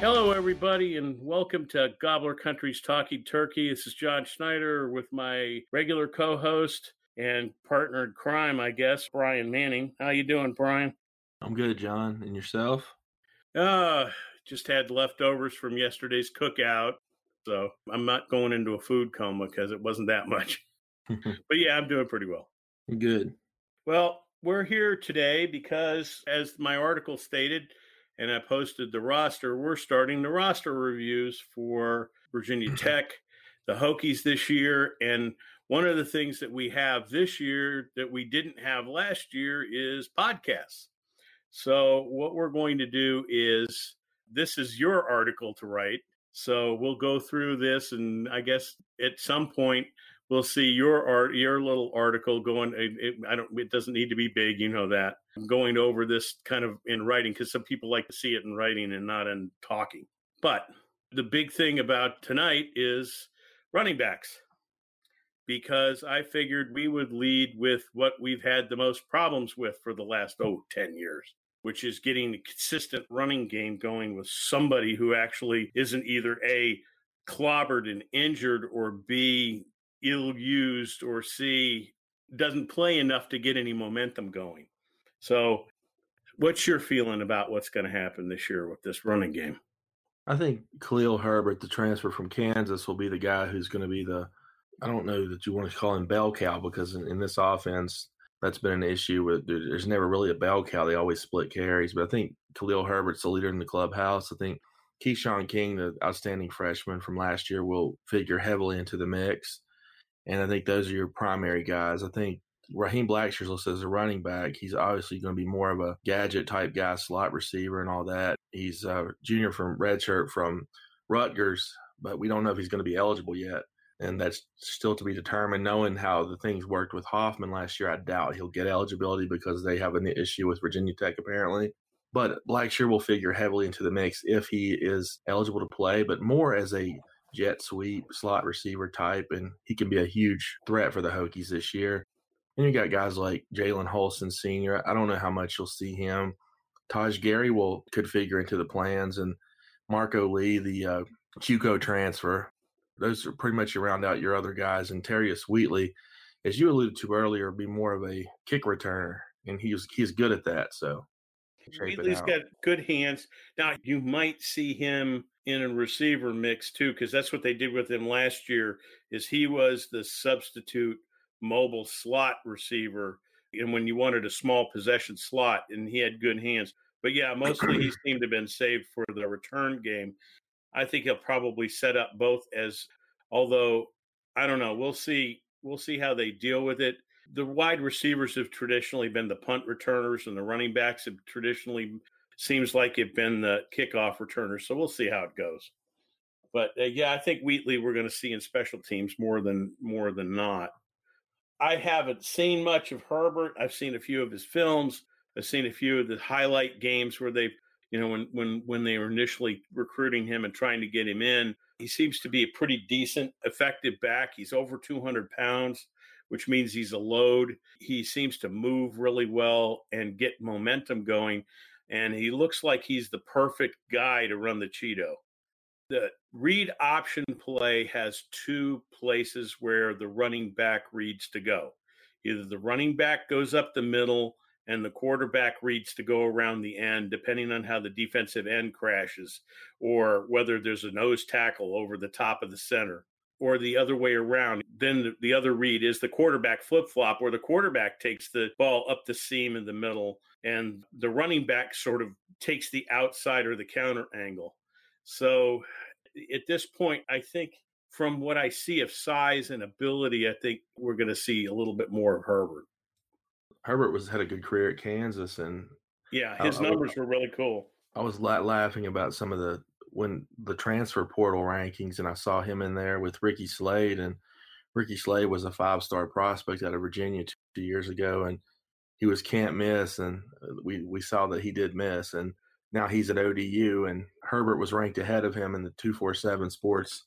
Hello, everybody, and welcome to Gobbler Country's Talking Turkey. This is John Schneider with my regular co-host and partner in crime, I guess, Brian Manning. How you doing, Brian? I'm good, John. And yourself? Uh, just had leftovers from yesterday's cookout, so I'm not going into a food coma because it wasn't that much. but yeah, I'm doing pretty well. good. Well, we're here today because, as my article stated, and I posted the roster, we're starting the roster reviews for Virginia mm-hmm. Tech, the Hokies this year. And one of the things that we have this year that we didn't have last year is podcasts. So, what we're going to do is this is your article to write. So, we'll go through this, and I guess at some point, we'll see your art, your little article going. It, it, I don't. It doesn't need to be big, you know that. I'm going over this kind of in writing because some people like to see it in writing and not in talking. But the big thing about tonight is running backs, because I figured we would lead with what we've had the most problems with for the last oh 10 years. Which is getting a consistent running game going with somebody who actually isn't either A, clobbered and injured, or B, ill used or see doesn't play enough to get any momentum going. So, what's your feeling about what's going to happen this year with this running game? I think Khalil Herbert, the transfer from Kansas, will be the guy who's going to be the. I don't know that you want to call him bell cow because in, in this offense, that's been an issue. With there's never really a bell cow; they always split carries. But I think Khalil Herbert's the leader in the clubhouse. I think Keyshawn King, the outstanding freshman from last year, will figure heavily into the mix. And I think those are your primary guys. I think Raheem Blackshear's listed as a running back. He's obviously going to be more of a gadget type guy, slot receiver, and all that. He's a junior from redshirt from Rutgers, but we don't know if he's going to be eligible yet. And that's still to be determined. Knowing how the things worked with Hoffman last year, I doubt he'll get eligibility because they have an issue with Virginia Tech apparently. But Blackshear will figure heavily into the mix if he is eligible to play, but more as a jet sweep slot receiver type, and he can be a huge threat for the Hokies this year. And you got guys like Jalen Holston Sr. I don't know how much you'll see him. Tahj Gary will could figure into the plans, and Marco Lee, the uh, JUCO transfer. Those are pretty much you round out your other guys. And Terius Wheatley, as you alluded to earlier, be more of a kick returner, and he's he's good at that. So Wheatley's got good hands. Now you might see him in a receiver mix too, because that's what they did with him last year. Is he was the substitute mobile slot receiver, and when you wanted a small possession slot, and he had good hands. But yeah, mostly he seemed to have been saved for the return game. I think he'll probably set up both as, although I don't know. We'll see. We'll see how they deal with it. The wide receivers have traditionally been the punt returners, and the running backs have traditionally seems like have been the kickoff returners. So we'll see how it goes. But uh, yeah, I think Wheatley we're going to see in special teams more than more than not. I haven't seen much of Herbert. I've seen a few of his films. I've seen a few of the highlight games where they've, you know, when when when they were initially recruiting him and trying to get him in. He seems to be a pretty decent, effective back. He's over 200 pounds, which means he's a load. He seems to move really well and get momentum going. And he looks like he's the perfect guy to run the Cheeto. The read option play has two places where the running back reads to go. Either the running back goes up the middle and the quarterback reads to go around the end, depending on how the defensive end crashes, or whether there's a nose tackle over the top of the center, or the other way around. Then the, the other read is the quarterback flip flop, where the quarterback takes the ball up the seam in the middle, and the running back sort of takes the outside or the counter angle. So at this point, I think from what I see of size and ability, I think we're going to see a little bit more of Herbert. Herbert was had a good career at Kansas, and yeah, his I, numbers I, were really cool. I was la- laughing about some of the when the transfer portal rankings, and I saw him in there with Ricky Slade, and Ricky Slade was a five star prospect out of Virginia two, years ago, and he was can't miss, and uh, we we saw that he did miss, and now he's at ODU, and Herbert was ranked ahead of him in the two four seven Sports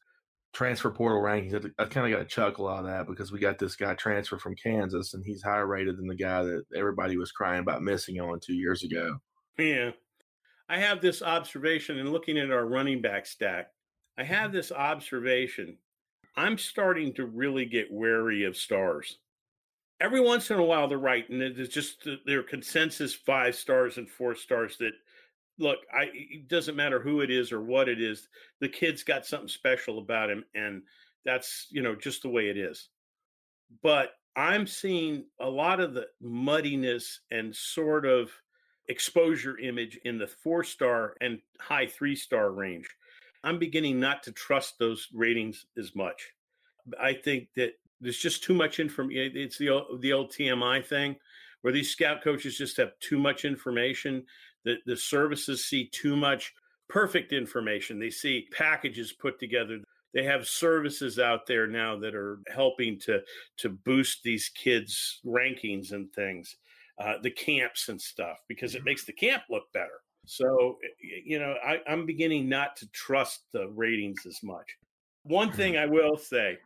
transfer portal rankings. I, kind of got a chuckle out of that because we got this guy transfer from Kansas, and he's higher rated than the guy that everybody was crying about missing on two years ago. Yeah, I have this observation and looking at our running back stack. I have mm-hmm. this observation. I'm starting to really get wary of stars. Every once in a while, they're right, and it's just their consensus five stars and four stars that look, I it doesn't matter who it is or what it is. The kid's got something special about him, and that's you know just the way it is. But I'm seeing a lot of the muddiness and sort of exposure image in the four star and high three star range. I'm beginning not to trust those ratings as much. I think that there's just too much information. Eh, it's the old, the old TMI thing, where these scout coaches just have too much information the, the services see too much perfect information. They see packages put together. They have services out there now that are helping to to boost these kids' rankings and things, uh, the camps and stuff, because it mm-hmm. makes the camp look better. So, you know, I, I'm beginning not to trust the ratings as much. One mm-hmm. thing I will say,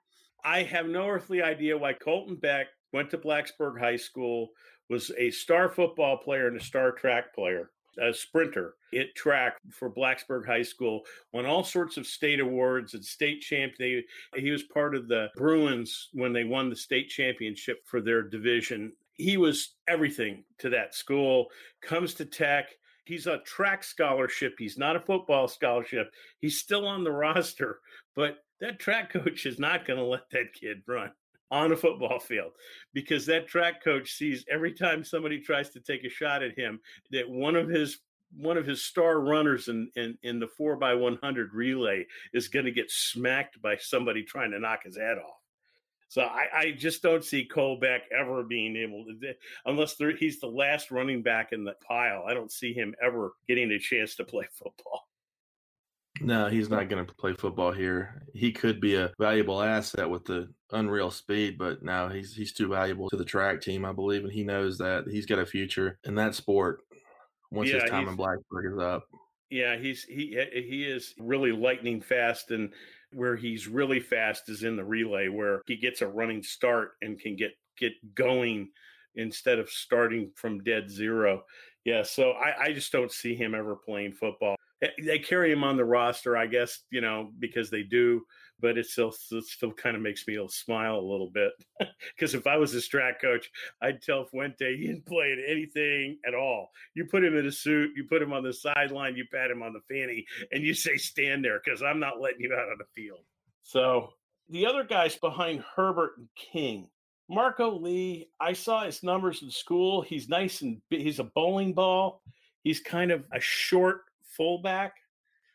I have no earthly idea why Colton Beck went to Blacksburg High School, was a star football player and a star track player, a sprinter at track for Blacksburg High School, won all sorts of state awards and state champ. They, he was part of the Bruins when they won the state championship for their division. He was everything to that school. Comes to Tech. He's a track scholarship. He's not a football scholarship. He's still on the roster, but that track coach is not going to let that kid run on a football field because that track coach sees every time somebody tries to take a shot at him that one of his one of his star runners in, in, in the 4 by 100 relay is going to get smacked by somebody trying to knock his head off so I, I just don't see Cole Beck ever being able to, unless he's the last running back in the pile. I don't see him ever getting a chance to play football. No, he's not going to play football here. He could be a valuable asset with the unreal speed, but now he's he's too valuable to the track team, I believe, and he knows that he's got a future in that sport once yeah, his time in Blacksburg is up. Yeah, he's he he is really lightning fast, and where he's really fast is in the relay, where he gets a running start and can get get going instead of starting from dead zero. Yeah, so I, I just don't see him ever playing football. They carry him on the roster, I guess, you know, because they do. But it still it still kind of makes me smile a little bit because if I was a strat coach, I'd tell Fuente he didn't play in anything at all. You put him in a suit, you put him on the sideline, you pat him on the fanny, and you say stand there because I'm not letting you out on the field. So the other guys behind Herbert and King, Marco Lee, I saw his numbers in school. He's nice and he's a bowling ball. He's kind of a short fullback.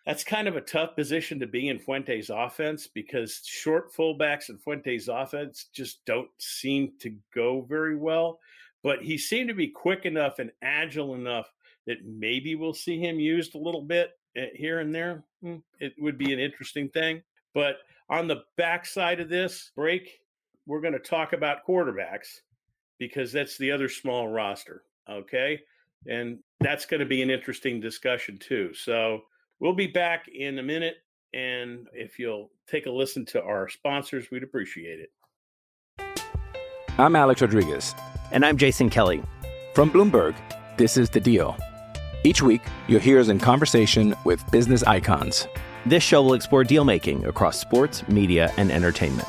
That's kind of a tough position to be in Fuente's offense because short fullbacks in Fuente's offense just don't seem to go very well. But he seemed to be quick enough and agile enough that maybe we'll see him used a little bit eh, here and there. Hmm, it would be an interesting thing. But on the backside of this break, we're going to talk about quarterbacks because that's the other small roster. Okay. And that's going to be an interesting discussion too. So we'll be back in a minute. And if you'll take a listen to our sponsors, we'd appreciate it. I'm Alex Rodriguez. And I'm Jason Kelly. From Bloomberg, this is The Deal. Each week, you'll hear us in conversation with business icons. This show will explore deal making across sports, media, and entertainment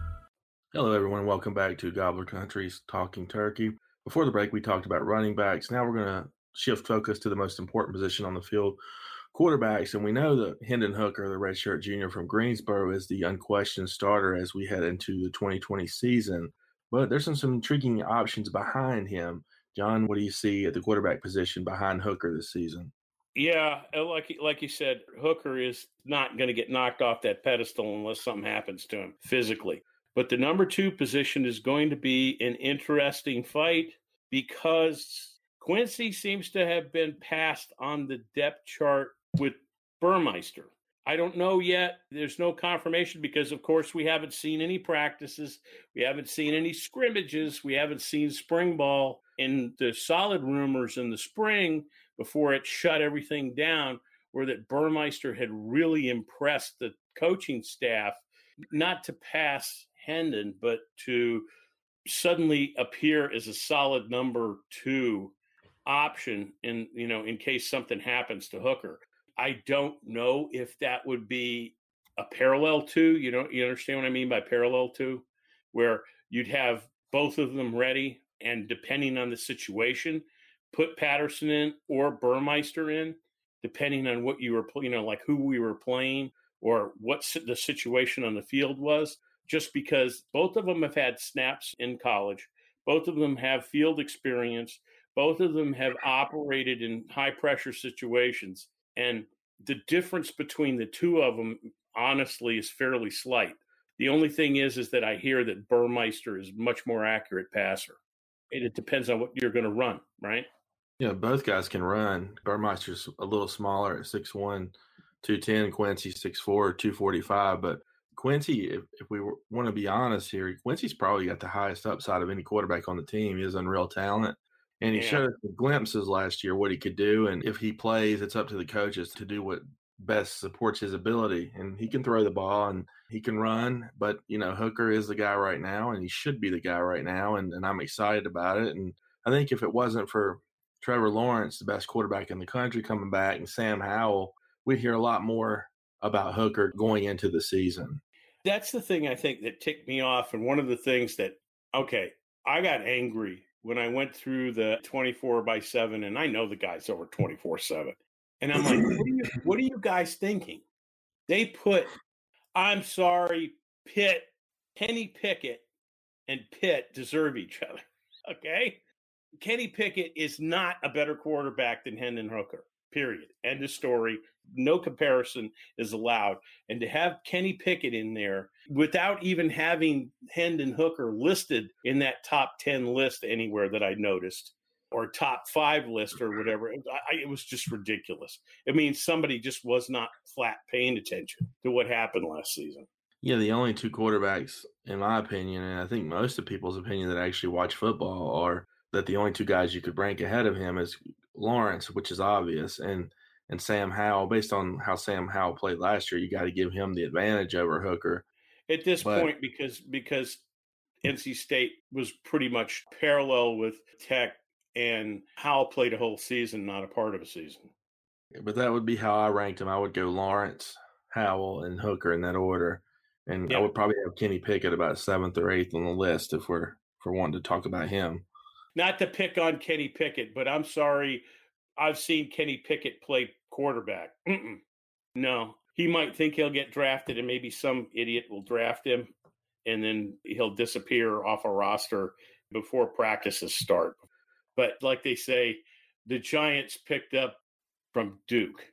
Hello, everyone. Welcome back to Gobbler Country's Talking Turkey. Before the break, we talked about running backs. Now we're going to shift focus to the most important position on the field, quarterbacks. And we know that Hendon Hooker, the redshirt junior from Greensboro, is the unquestioned starter as we head into the 2020 season. But there's some, some intriguing options behind him. John, what do you see at the quarterback position behind Hooker this season? Yeah, like like you said, Hooker is not going to get knocked off that pedestal unless something happens to him physically. But the number two position is going to be an interesting fight because Quincy seems to have been passed on the depth chart with Burmeister. I don't know yet. There's no confirmation because, of course, we haven't seen any practices. We haven't seen any scrimmages. We haven't seen spring ball. And the solid rumors in the spring before it shut everything down were that Burmeister had really impressed the coaching staff, not to pass Hendon, but to suddenly appear as a solid number two option in you know in case something happens to Hooker. I don't know if that would be a parallel to, you know, you understand what I mean by parallel to, where you'd have both of them ready and depending on the situation, put Patterson in or Burmeister in, depending on what you were, you know, like who we were playing or what the situation on the field was, just because both of them have had snaps in college, both of them have field experience, both of them have operated in high pressure situations. And the difference between the two of them, honestly, is fairly slight. The only thing is, is that I hear that Burmeister is much more accurate passer. And it depends on what you're going to run, right? Yeah, both guys can run. Burmeister's a little smaller at 6'1, 210. Quincy 6'4, 245. But Quincy, if, if we want to be honest here, Quincy's probably got the highest upside of any quarterback on the team. He has unreal talent. And he Yeah. showed us glimpses last year what he could do. And if he plays, it's up to the coaches to do what best supports his ability. And he can throw the ball and he can run. But, you know, Hooker is the guy right now, and he should be the guy right now. And, and I'm excited about it. And I think if it wasn't for Trevor Lawrence, the best quarterback in the country, coming back, and Sam Howell, we'd hear a lot more about Hooker going into the season. That's the thing I think that ticked me off. And one of the things that, okay, I got angry when I went through the 24 by 7, and I know the guy's over 24 7. And I'm like, what are, you, what are you guys thinking? They put, I'm sorry, Pitt, Kenny Pickett, and Pitt deserve each other. Okay. Kenny Pickett is not a better quarterback than Hendon Hooker, period. End of story. No comparison is allowed. And to have Kenny Pickett in there without even having Hendon Hooker listed in that top 10 list anywhere that I noticed or top five list or whatever, I, I- it was just ridiculous. It means somebody just was not flat paying attention to what happened last season. Yeah, the only two quarterbacks, in my opinion, and I think most of people's opinion that actually watch football are that the only two guys you could rank ahead of him is Lawrence, which is obvious, and and Sam Howell. Based on how Sam Howell played last year, you got to give him the advantage over Hooker. at this But- point because because NC State was pretty much parallel with Tech and Howell played a whole season, not a part of a season. But that would be how I ranked him. I would go Lawrence, Howell, and Hooker in that order, and Yeah. I would probably have Kenny Pickett about seventh or eighth on the list if we're if we're wanting to talk about him. Not to pick on Kenny Pickett, but I'm sorry, I've seen Kenny Pickett play quarterback. Mm-mm. No, he might think he'll get drafted, and maybe some idiot will draft him, and then he'll disappear off a roster before practices start. But like they say, the Giants picked up from Duke.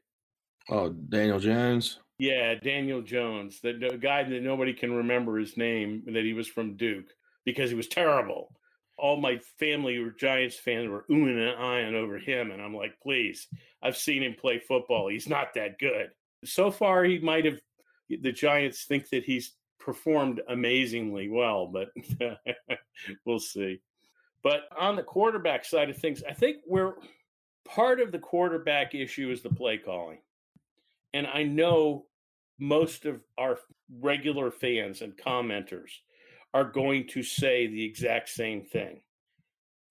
Oh, Daniel Jones. Yeah, Daniel Jones, the, the guy that nobody can remember his name, that he was from Duke because he was terrible. All my family were Giants fans were oohing and eyeing over him, and I'm like, please, I've seen him play football. He's not that good. So far, he might have. The Giants think that he's performed amazingly well, but we'll see. But on the quarterback side of things, I think we're part of the quarterback issue is the play calling. And I know most of our regular fans and commenters are going to say the exact same thing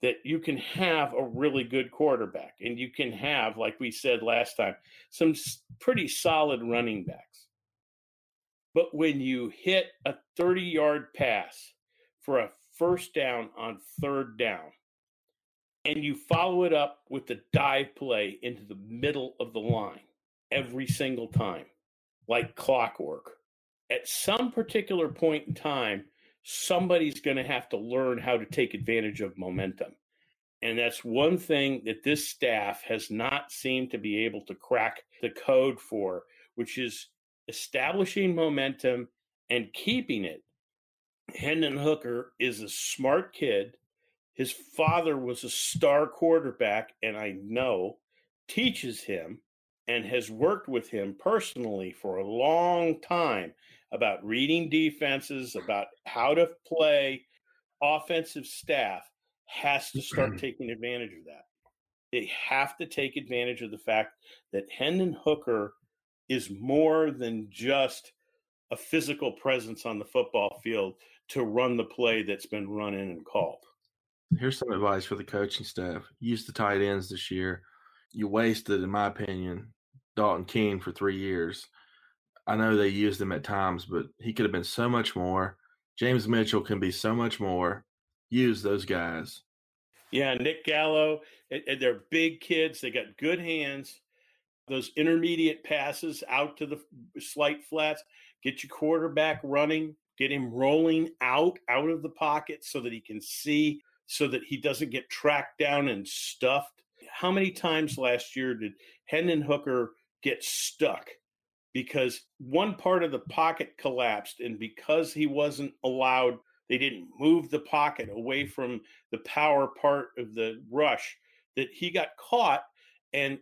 that you can have a really good quarterback and you can have, like we said last time, some pretty solid running backs. But when you hit a 30 yard pass for a first down on third down, and you follow it up with the dive play into the middle of the line every single time, like clockwork. At some particular point in time, somebody's going to have to learn how to take advantage of momentum. And that's one thing that this staff has not seemed to be able to crack the code for, which is establishing momentum and keeping it. Hendon Hooker is a smart kid. His father was a star quarterback, and I know teaches him and has worked with him personally for a long time about reading defenses, about how to play offensive staff, has to start mm-hmm. taking advantage of that. They have to take advantage of the fact that Hendon Hooker is more than just a physical presence on the football field to run the play that's been run in and called. Here's some advice for the coaching staff. Use the tight ends this year. You wasted, in my opinion, Dalton Keene for three years. I know they used him at times, but he could have been so much more. James Mitchell can be so much more. Use those guys. Yeah, Nick Gallo, they're big kids. They got good hands those intermediate passes out to the slight flats, get your quarterback running, get him rolling out out of the pocket so that he can see so that he doesn't get tracked down and stuffed. How many times last year did Hendon Hooker get stuck because one part of the pocket collapsed and because he wasn't allowed they didn't move the pocket away mm. from the power part of the rush that he got caught and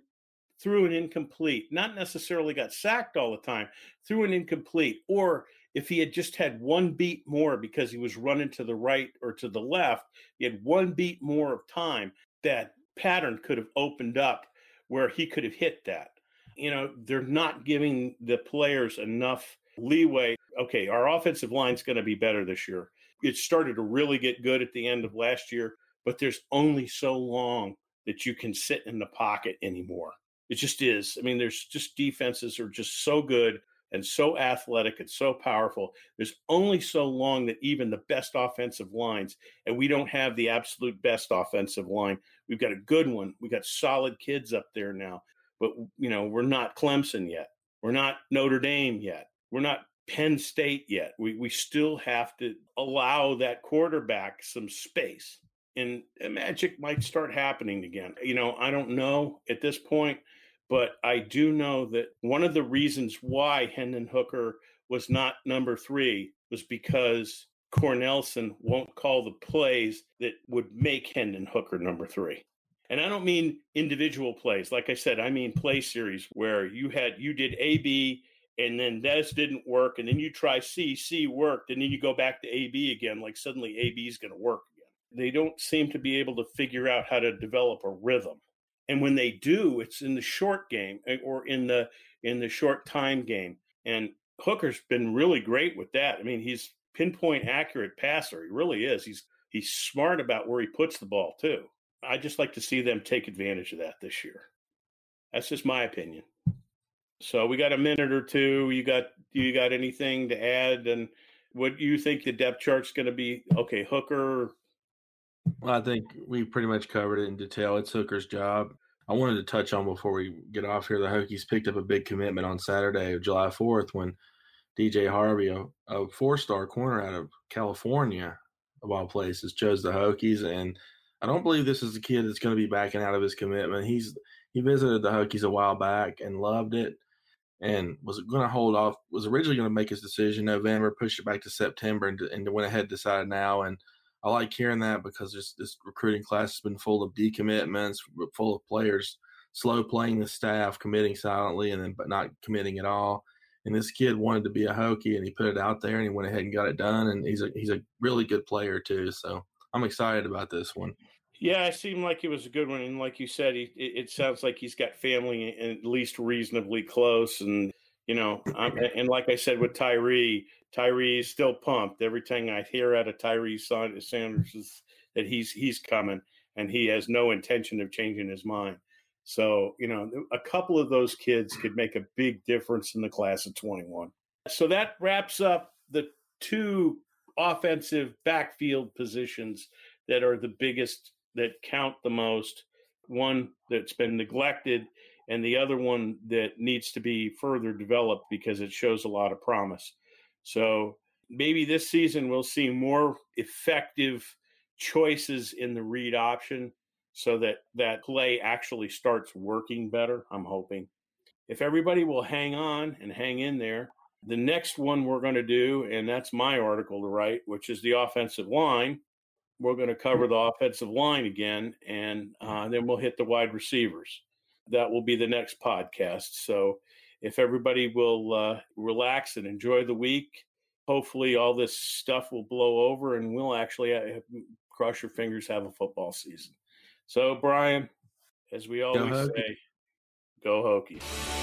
threw an incomplete, not necessarily got sacked all the time, threw an incomplete, or if he had just had one beat more because he was running to the right or to the left, he had one beat more of time, that pattern could have opened up where he could have hit that. You know, they're not giving the players enough leeway. Okay, our offensive line's going to be better this year. It started to really get good at the end of last year, but there's only so long that you can sit in the pocket anymore. It just is. I mean, there's just defenses are just so good and so athletic and so powerful. There's only so long that even the best offensive lines, and we don't have the absolute best offensive line. We've got a good one. We've got solid kids up there now, but you know, we're not Clemson yet. We're not Notre Dame yet. We're not Penn State yet. We we still have to allow that quarterback some space. And eh, magic might start happening again. You know, I don't know at this point. But I do know that one of the reasons why Hendon Hooker was not number three was because Cornelsen won't call the plays that would make Hendon Hooker number three. And I don't mean individual plays. Like I said, I mean play series where you had you did A B and then this didn't work, and then you try C, C worked, and then you go back to A B again. Like suddenly A B is going to work again. They don't seem to be able to figure out how to develop a rhythm and when they do it's in the short game eh, or in the in the short time game and hooker's been really great with that i mean he's pinpoint accurate passer he really is he's he's smart about where he puts the ball too i just like to see them take advantage of that this year that's just my opinion so we got a minute or two you got you got anything to add and what you think the depth chart's going to be okay hooker well, I think we pretty much covered it in detail. It's Hooker's job. I wanted to touch on before we get off here. The Hokies picked up a big commitment on Saturday, July 4th, when DJ Harvey, a, a four star corner out of California, of all places, chose the Hokies. And I don't believe this is a kid that's going to be backing out of his commitment. He's he visited the Hokies a while back and loved it. and was going to hold off. Was originally going to make his decision November, pushed it back to September, and, and went ahead decided now. And I like hearing that because this, this recruiting class has been full of decommitments, full of players slow playing the staff, committing silently, and then but not committing at all. And this kid wanted to be a Hokie, and he put it out there, and he went ahead and got it done. And he's a he's a really good player too. So I'm excited about this one. Yeah, it seemed like it was a good one, and like you said, he, it, it sounds like he's got family at least reasonably close, and you know, I'm, and like I said with Tyree, Tyree is still pumped. Every time I hear out of Tyree Sanders is that he's he's coming, and he has no intention of changing his mind. So you know, a couple of those kids could make a big difference in the class of 21. So that wraps up the two offensive backfield positions that are the biggest that count the most. One that's been neglected and the other one that needs to be further developed because it shows a lot of promise. So maybe this season we'll see more effective choices in the read option so that that play actually starts working better. I'm hoping. If everybody will hang on and hang in there, the next one we're going to do, and that's my article to write, which is the offensive line. We're going to cover the offensive line again, and uh, then we'll hit the wide receivers that will be the next podcast. So if everybody will uh, relax and enjoy the week, hopefully all this stuff will blow over and we'll actually uh, cross your fingers have a football season. So Brian, as we always go say, go Hokies.